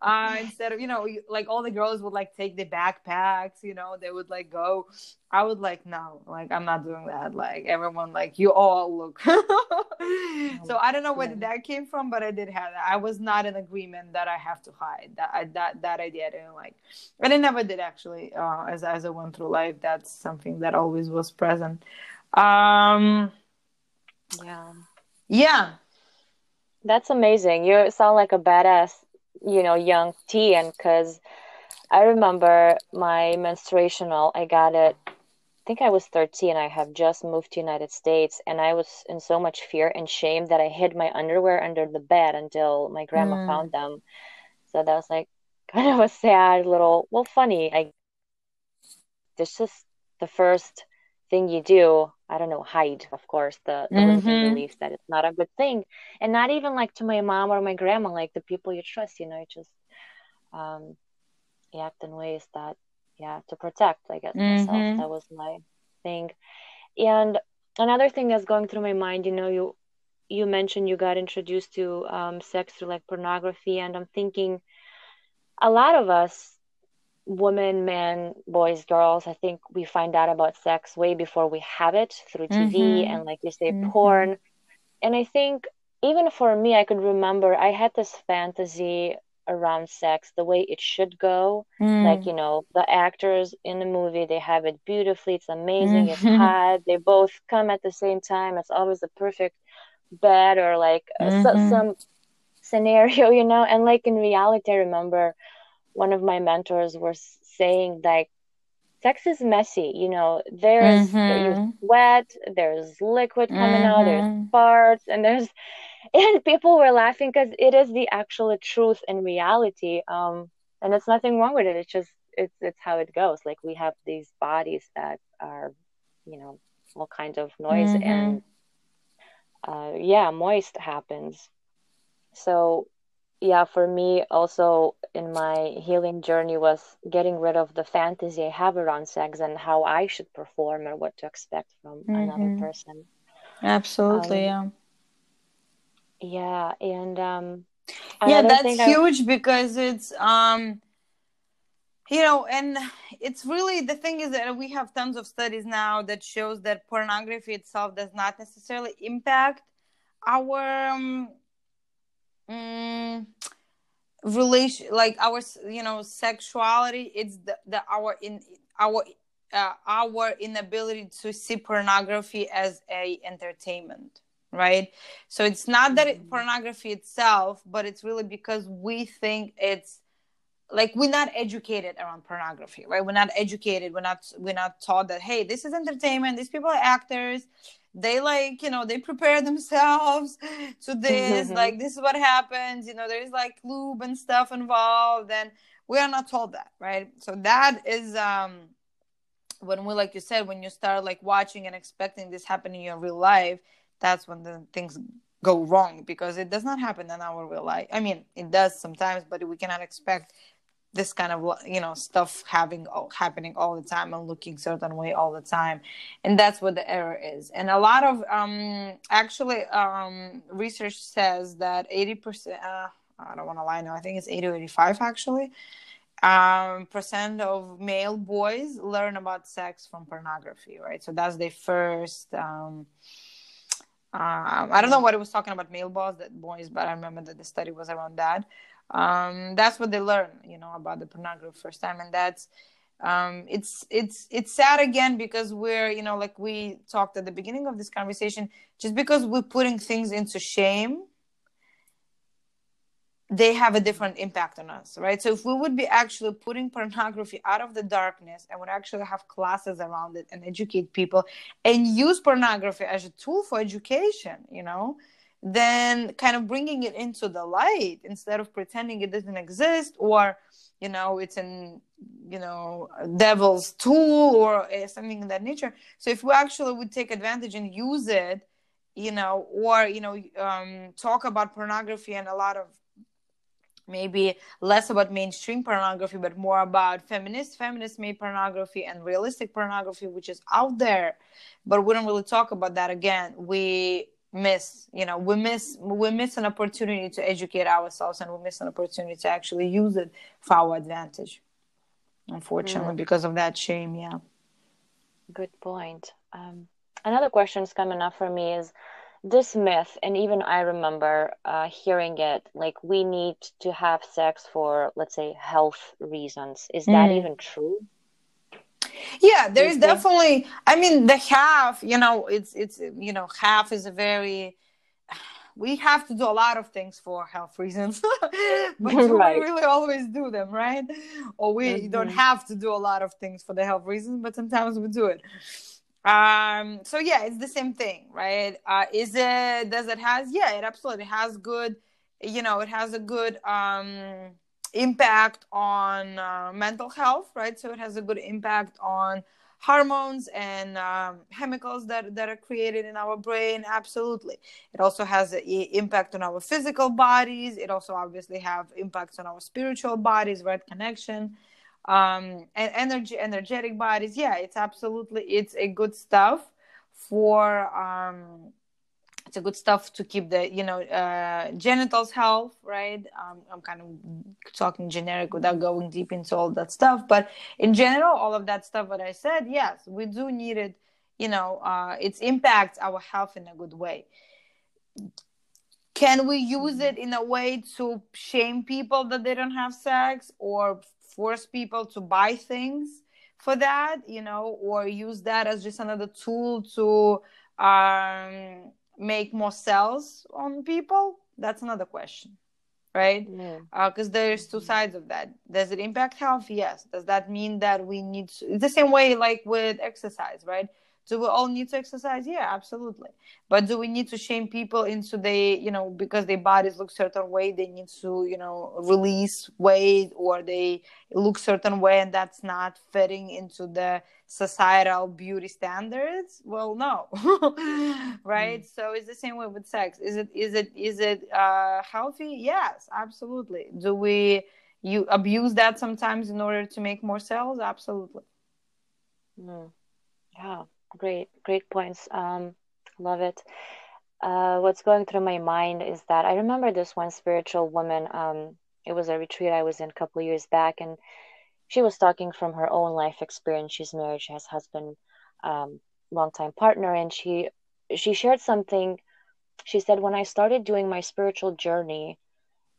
C: Uh, instead of you know like all the girls would like take the backpacks you know they would like go. I would like no like i'm not doing that. Like everyone like you all look *laughs* *laughs* so i don't know where that came from but i did have that i was not in agreement that i have to hide that I, that that idea i didn't like and i never did actually uh, as, as i went through life that's something that always was present um
B: yeah.
C: Yeah.
B: That's amazing. You sound like a badass, you know, young teen because I remember my menstruational, I got it I think I was 13. I have just moved to United States and I was in so much fear and shame that I hid my underwear under the bed until my grandma mm. found them. So that was like *laughs* kind of a sad little, well, funny. I this just the first thing you do i don't know hide of course the, the mm-hmm. belief that it's not a good thing and not even like to my mom or my grandma like the people you trust you know you just um you act in ways that yeah to protect i guess mm-hmm. myself that was my thing and another thing that's going through my mind you know you you mentioned you got introduced to um, sex through like pornography and i'm thinking a lot of us women, men, boys, girls, I think we find out about sex way before we have it through TV mm-hmm. and, like you say, mm-hmm. porn. And I think even for me, I could remember I had this fantasy around sex the way it should go. Mm. Like, you know, the actors in the movie, they have it beautifully. It's amazing. Mm-hmm. It's *laughs* hot. They both come at the same time. It's always the perfect bed or like mm-hmm. some scenario, *laughs* you know. And like in reality, I remember one of my mentors was saying like sex is messy you know there's mm-hmm. there's wet there's liquid coming mm-hmm. out there's mm-hmm. farts and there's and people were laughing because it is the actual truth and reality um and it's nothing wrong with it it's just it's it's how it goes like we have these bodies that are you know all kinds of noise mm-hmm. and uh yeah moist happens so yeah, for me also in my healing journey was getting rid of the fantasy I have around sex and how I should perform or what to expect from mm-hmm. another person.
C: Absolutely, um,
B: yeah. Yeah, and um
C: yeah, that's huge I... because it's um you know and it's really the thing is that we have tons of studies now that shows that pornography itself does not necessarily impact our um, mm, relation like our you know sexuality. It's the, the our in our uh, our inability to see pornography as a entertainment right? So it's not that it, mm-hmm. pornography itself but it's really because we think it's like we're not educated around pornography right? We're not educated. We're not we're not taught that hey this is entertainment. These people are actors. They like you know they prepare *laughs* themselves to this. Mm-hmm. like this is what happens. You know there's like lube and stuff involved and we are not told that right? So that is um when we like you said when you start like watching and expecting this happen in your real life that's when the things go wrong because it does not happen in our real life. I mean it does sometimes but we cannot expect this kind of you know stuff having happening all the time and looking certain way all the time. And that's what the error is. And a lot of um actually um research says that 80% uh, i don't want to lie now i think it's 80 or 85 actually um percent of male boys learn about sex from pornography right? So that's their first um um, I don't know what it was talking about male boys, that boys, but I remember that the study was around that. Um, that's what they learn you know about the pornography first time and that's um, it's it's it's sad again because we're you know like we talked at the beginning of this conversation just because we're putting things into shame they have a different impact on us right? So if we would be actually putting pornography out of the darkness and would actually have classes around it and educate people and use pornography as a tool for education you know then kind of bringing it into the light instead of pretending it doesn't exist or you know it's an you know devil's tool or something in that nature. So if we actually would take advantage and use it you know or you know um, talk about pornography and a lot of maybe less about mainstream pornography but more about feminist feminist made pornography and realistic pornography which is out there. But we don't really talk about that again. We miss you know we miss we miss an opportunity to educate ourselves and we miss an opportunity to actually use it for our advantage unfortunately mm. because of that shame yeah.
B: Good point. Um, another question is coming up for me is this myth and even i remember uh, hearing it like we need to have sex for let's say health reasons is mm. that even true
C: yeah there's definitely i mean the half you know it's it's you know half is a very we have to do a lot of things for health reasons *laughs* but *laughs* right. we really always do them right or we mm-hmm. don't have to do a lot of things for the health reasons but sometimes we do it um so yeah it's the same thing right? Uh is it does it has yeah it absolutely has good you know it has a good um impact on uh, mental health, right? So it has a good impact on hormones and um, chemicals that, that are created in our brain absolutely. It also has an impact on our physical bodies. It also obviously have impacts on our spiritual bodies right? Connection um, and energy energetic bodies. Yeah it's absolutely it's a good stuff for um, it's a good stuff to keep the you know uh, genitals health right? Um, i'm kind of talking generic without going deep into all that stuff but in general all of that stuff that i said yes we do need it you know uh, it impacts our health in a good way. Can we use it in a way to shame people that they don't have sex or force people to buy things for that you know or use that as just another tool to um make more sales on people? That's another question right? Because uh, there's two sides of that. Does it impact health? Yes. Does that mean that we need to, it's the same way like with exercise right do we all need to exercise? Yeah absolutely. But do we need to shame people into they you know because their bodies look certain way they need to you know release weight or they look certain way and that's not fitting into the societal beauty standards? Well no. *laughs* Right? Mm. so it's the same way with sex. Is it is it is it uh healthy? Yes absolutely. Do we you abuse that sometimes in order to make more sales absolutely.
B: Mm. yeah great great points. Um love it. Uh what's going through my mind is that i remember this one spiritual woman um it was a retreat i was in a couple years back and she was talking from her own life experience. She's married she has husband um longtime partner and she she shared something. She said when i started doing my spiritual journey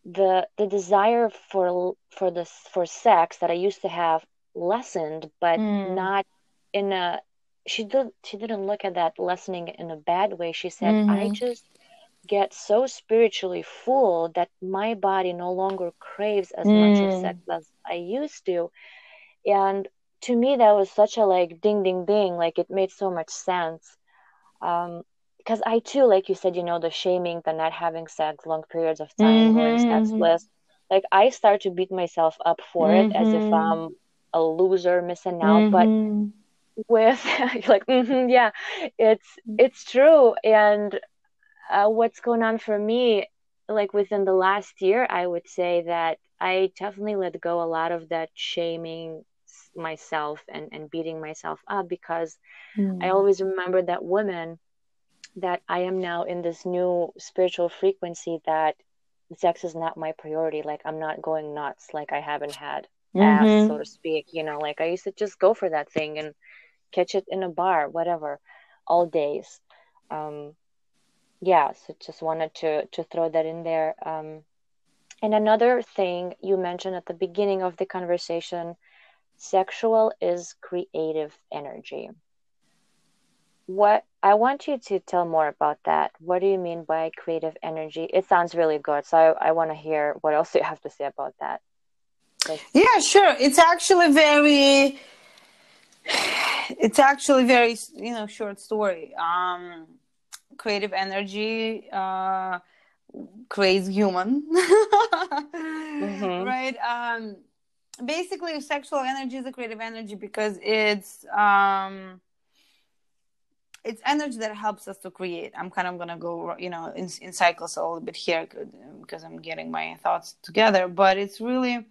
B: the the desire for for this for sex that i used to have lessened but mm. not in a she did she didn't look at that lessening in a bad way she said mm-hmm. i just get so spiritually full that my body no longer craves as mm. much of mm. sex as i used to and to me that was such a like ding ding ding like it made so much sense um because i too like you said you know the shaming the not having sex long periods of time mm-hmm, going sexless mm-hmm. like i start to beat myself up for mm-hmm. it as if mm-hmm. i'm a loser missing out but mm-hmm with *laughs* like mm-hmm, yeah. It's it's true. And uh, what's going on for me like within the last year i would say that i definitely let go a lot of that shaming myself and and beating myself up because mm. i always remember that woman that i am now in this new spiritual frequency that sex is not my priority. Like i'm not going nuts. Like i haven't had mm-hmm. ass so to speak you know? Like i used to just go for that thing and catch it in a bar, whatever, all days. Um, yeah, so just wanted to to throw that in there. Um, and another thing you mentioned at the beginning of the conversation, sexual is creative energy. What I want you to tell more about that. What do you mean by creative energy? It sounds really good. So I, I want to hear what else you have to say about that.
C: Yeah, sure. It's actually very it's actually very you know short story. Um creative energy uh creates human. Mm-hmm. *laughs* right? Um basically sexual energy is a creative energy because it's um it's energy that helps us to create. I'm kind of gonna go you know in, in cycles a little bit here because i'm getting my thoughts together but it's really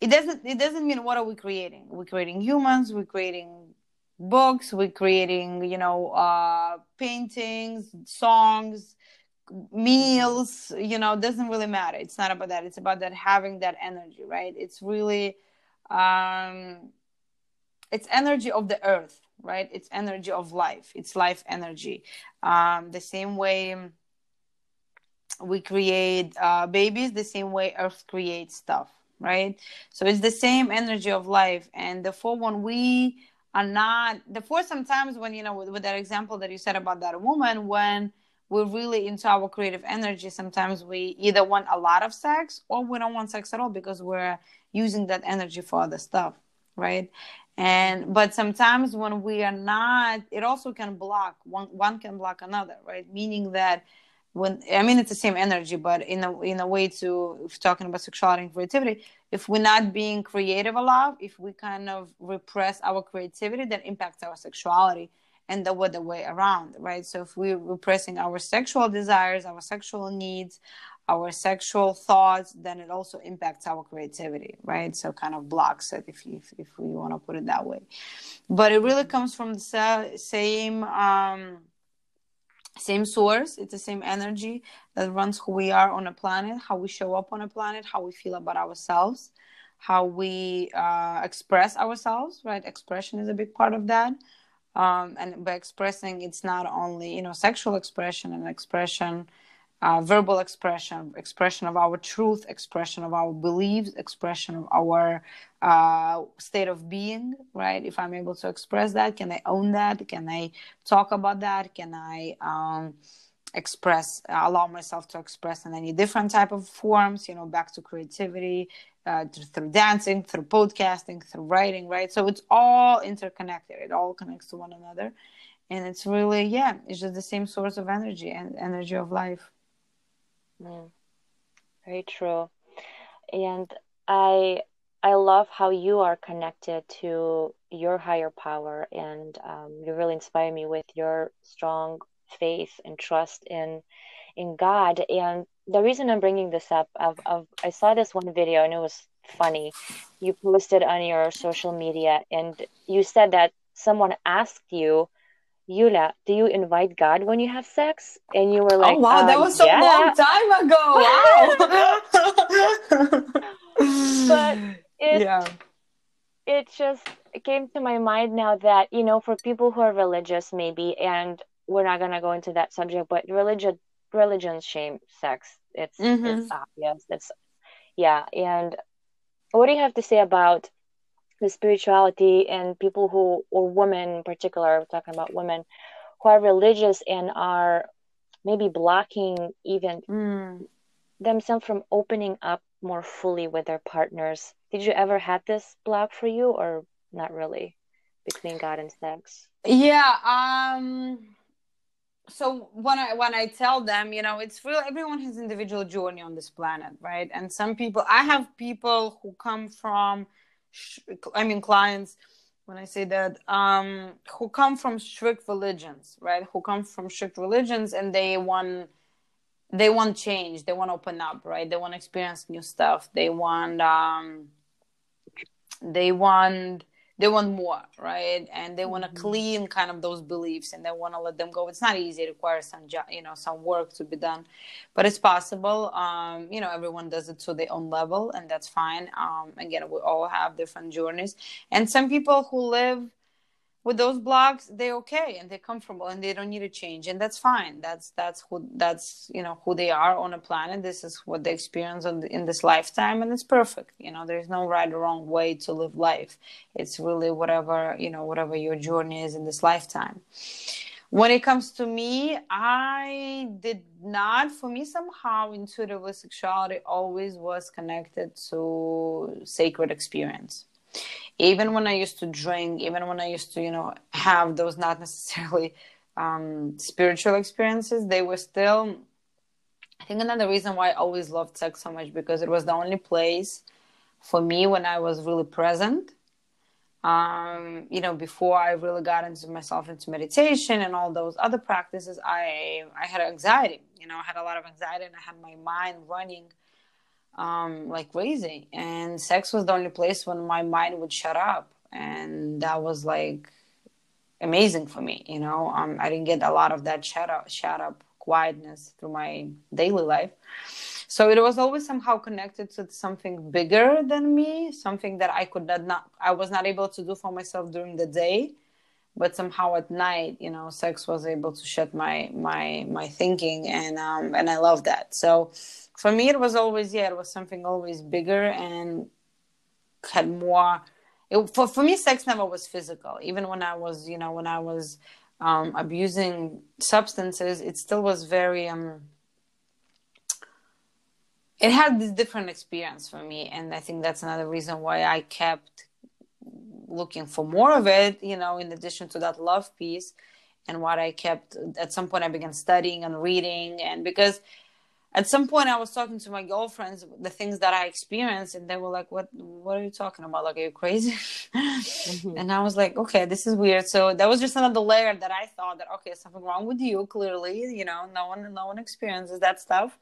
C: it doesn't it doesn't mean what are we creating? We're creating humans we're creating books we're creating you know uh paintings songs meals you know doesn't really matter. It's not about that. It's about that having that energy right? It's really um it's energy of the earth right? It's energy of life. It's life energy. Um the same way we create uh, babies the same way earth creates stuff right? So it's the same energy of life. And the four when we are not the four sometimes when you know with, with that example that you said about that woman, when we're really into our creative energy, sometimes we either want a lot of sex or we don't want sex at all because we're using that energy for other stuff, right? And but sometimes when we are not, it also can block one one can block another, right? Meaning that when I mean it's the same energy, but in a in a way to talking about sexuality and creativity, if we're not being creative a lot, if we kind of repress our creativity, that impacts our sexuality and the other way around, right? So if we're repressing our sexual desires, our sexual needs, our sexual thoughts, then it also impacts our creativity, right? So kind of blocks it if you, if, if we want to put it that way. But it really comes from the same. Um, same source it's the same energy that runs who we are on a planet how we show up on a planet how we feel about ourselves how we uh, express ourselves right? Expression is a big part of that. Um, and by expressing it's not only you know sexual expression and expression uh, verbal expression, expression of our truth, expression of our beliefs, expression of our uh, state of being, right? If I'm able to express that, can I own that? Can I talk about that? Can I um, express, allow myself to express in any different type of forms, you know, back to creativity, uh, through dancing, through podcasting, through writing, right? So it's all interconnected. It all connects to one another. And it's really, yeah, it's just the same source of energy and energy of life.
B: Mm. Very true. And I I love how you are connected to your higher power, and um, you really inspire me with your strong faith and trust in in God. And the reason I'm bringing this up, of, of I saw this one video and it was funny. You posted on your social media, and you said that someone asked you Yulia, do you invite God when you have sex? And you were like,
C: Oh wow, uh, that was so yeah. long
B: time ago. Wow. *laughs* but it yeah. it just came to my mind now that, you know, for people who are religious maybe and we're not gonna go into that subject, but religion religions shame sex. It's mm-hmm. it's obvious. It's yeah, and what do you have to say about the spirituality and people who or women in particular we're talking about women who are religious and are maybe blocking even mm. themselves from opening up more fully with their partners. Did you ever have this block for you or not really between god and sex?
C: Yeah um so when i when i tell them you know it's real everyone has individual journey on this planet right? And some people i have people who come from I mean, clients when I say that, um, who come from strict religions, right? Who come from strict religions and they want they want change, they want to open up, right? They want to experience new stuff. They want um, they want they want more right? And they want to mm-hmm. clean kind of those beliefs and they want to let them go. It's not easy. It requires some you know some work to be done. But it's possible. Um, you know everyone does it to their own level and that's fine. Um, again we all have different journeys. And some people who live with those blocks they're okay and they're comfortable and they don't need to change and that's fine. That's that's who that's you know who they are on a planet this is what they experience the, in this lifetime and it's perfect you know there's no right or wrong way to live life. It's really whatever you know whatever your journey is in this lifetime. When it comes to me i did not for me somehow intuitive sexuality always was connected to sacred experience even when I used to drink, even when I used to, you know, have those not necessarily um, spiritual experiences, they were still. I think another reason why I always loved sex so much because it was the only place for me when I was really present. Um, you know, before I really got into myself into meditation and all those other practices, I I had anxiety. You know, I had a lot of anxiety and I had my mind running um, like crazy. And sex was the only place when my mind would shut up. And that was like amazing for me. You know, um, I didn't get a lot of that shut up, shut up quietness through my daily life. So it was always somehow connected to something bigger than me, something that I could not, I was not able to do for myself during the day but somehow at night you know sex was able to shut my my my thinking and um and i love that so for me it was always yeah it was something always bigger and had more it, for, for me sex never was physical even when i was you know when i was um abusing substances it still was very um it had this different experience for me and i think that's another reason why i kept looking for more of it, you know, in addition to that love piece. And what I kept at some point, I began studying and reading. And because at some point I was talking to my girlfriends the things that I experienced, and they were like, "What? What are you talking about? Like, are you crazy?" mm-hmm. *laughs* And I was like, "Okay, this is weird." So that was just another layer that I thought that okay, something wrong with you. Clearly, you know, no one, no one experiences that stuff.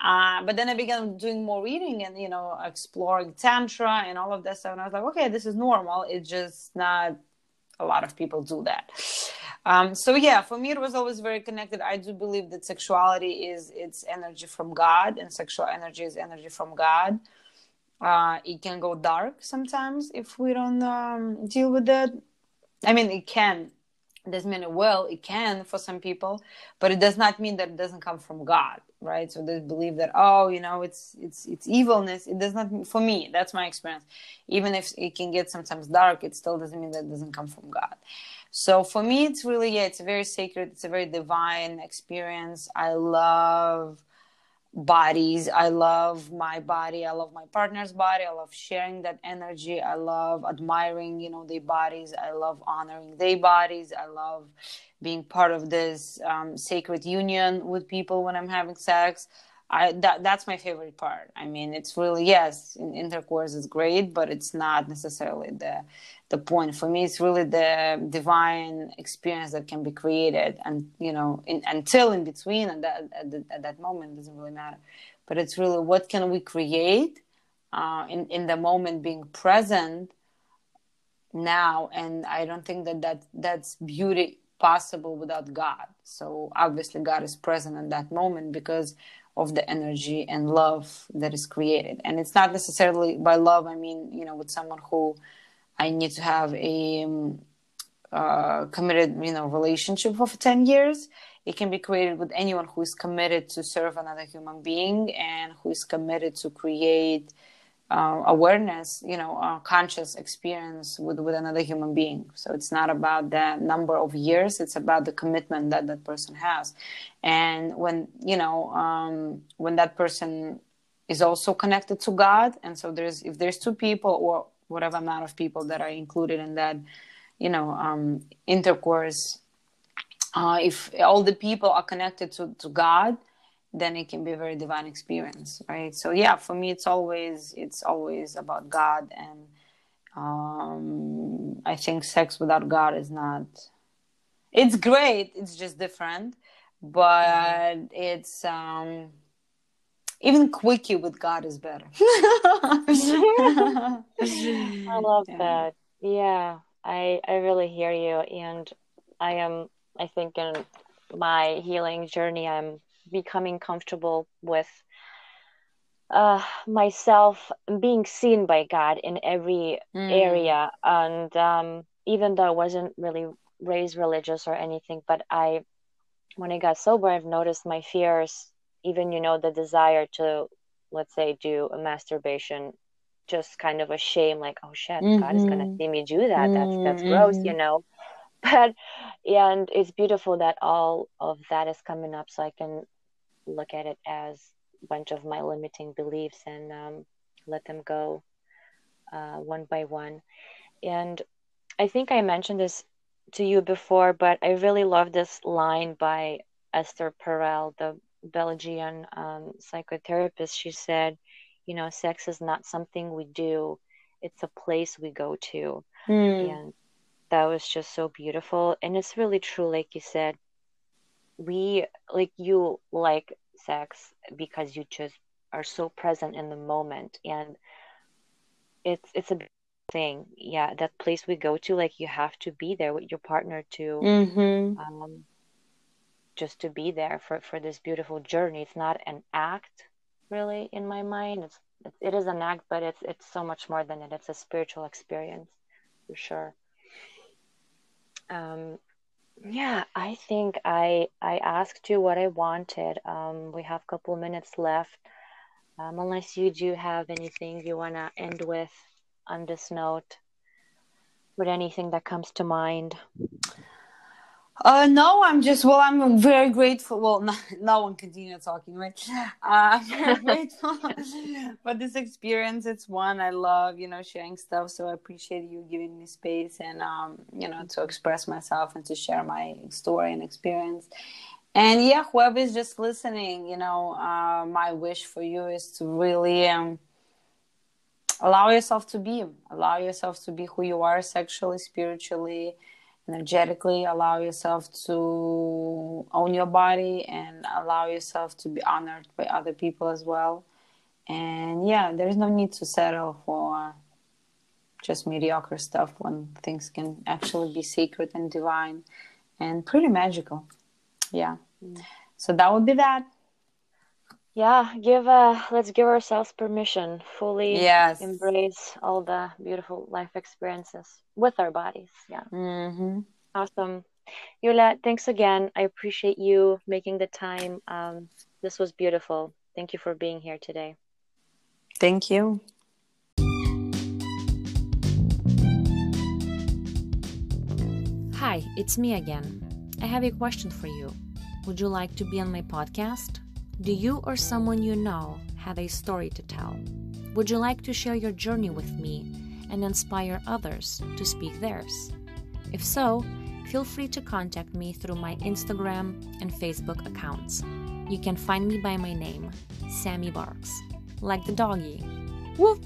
C: Uh, but then I began doing more reading and you know exploring tantra and all of that stuff, and I was like, okay, this is normal. It's just not a lot of people do that. Um, so yeah, for me it was always very connected. I do believe that sexuality is it's energy from God, and sexual energy is energy from God. Uh, it can go dark sometimes if we don't um, deal with it. I mean, it can doesn't mean it will it can for some people but it does not mean that it doesn't come from god right? So they believe that oh you know it's it's it's evilness. It does not for me that's my experience. Even if it can get sometimes dark it still doesn't mean that it doesn't come from god. So for me it's really yeah it's a very sacred. It's a very divine experience. I love bodies. I love my body. I love my partner's body. I love sharing that energy. I love admiring, you know, their bodies. I love honoring their bodies. I love being part of this um, sacred union with people when I'm having sex. I that that's my favorite part. I mean, it's really yes, intercourse is great, but it's not necessarily the the point for me. It's really the divine experience that can be created, and you know, in, until in between, and that at, the, at that moment doesn't really matter. But it's really what can we create uh, in in the moment, being present now, and I don't think that that that's beauty possible without God. So obviously, God is present in that moment because of the energy and love that is created. And it's not necessarily by love, I mean, you know, with someone who I need to have a um, uh, committed, you know, relationship for 10 years. It can be created with anyone who is committed to serve another human being and who is committed to create uh, awareness, you know, conscious experience with, with another human being. So it's not about the number of years; it's about the commitment that that person has. And when you know, um, when that person is also connected to God, and so there's if there's two people or whatever amount of people that are included in that, you know, um, intercourse, uh, if all the people are connected to to God then it can be a very divine experience right so yeah for me it's always it's always about god and Um, I think sex without God is not. It's great. It's just different, but it's um, even quickie with God is better. *laughs*
B: I love *laughs* yeah. that. Yeah, I I really hear you, and I am. I think in my healing journey, I'm becoming comfortable with uh, myself being seen by God in every mm. area. And um, even though I wasn't really raised religious or anything, but I, when I got sober, I've noticed my fears, even, you know, the desire to, let's say, do a masturbation, just kind of a shame, like, oh shit, mm-hmm. God is going to see me do that. That's, that's mm-hmm. gross, you know? *laughs* But, and it's beautiful that all of that is coming up so I can look at it as a bunch of my limiting beliefs and um, let them go uh, one by one. And I think I mentioned this to you before, but I really love this line by Esther Perel, the Belgian um, psychotherapist. She said, you know, sex is not something we do, it's a place we go to. Mm. And that was just so beautiful. And it's really true, like you said. We, like you, like sex because you just are so present in the moment and it's it's a thing. Yeah that place we go to like you have to be there with your partner to mm-hmm. um, just to be there for for this beautiful journey. It's not an act really in my mind. It's it is an act but it's it's so much more than it. It's a spiritual experience for sure. Um yeah, I think I I asked you what I wanted. Um, we have a couple minutes left. Um, unless you do have anything you want to end with on this note, with anything that comes to mind.
C: Uh, no, I'm just well. I'm very grateful. Well, no, no one continue talking, right? Uh, *laughs* I'm very *laughs* grateful *laughs* for this experience. It's one I love, you know, sharing stuff. So I appreciate you giving me space and um, you know, to express myself and to share my story and experience. And yeah, whoever is just listening, you know, uh, my wish for you is to really um, allow yourself to be, allow yourself to be who you are, sexually, spiritually energetically allow yourself to own your body and allow yourself to be honored by other people as well. And yeah there's no need to settle for just mediocre stuff when things can actually be sacred and divine and pretty magical. Yeah. Mm. so that would be that
B: yeah give uh let's give ourselves permission fully yes. embrace all the beautiful life experiences with our bodies yeah. Mm-hmm. awesome. Yulia, thanks again. I appreciate you making the time. Um this was beautiful. Thank you for being here today.
C: Thank you.
A: Hi it's me again. I have a question for you. Would you like to be on my podcast do you or someone you know have a story to tell? Would you like to share your journey with me and inspire others to speak theirs? If so, feel free to contact me through my Instagram and Facebook accounts. You can find me by my name, Sammy Barks, like the doggy. Woof!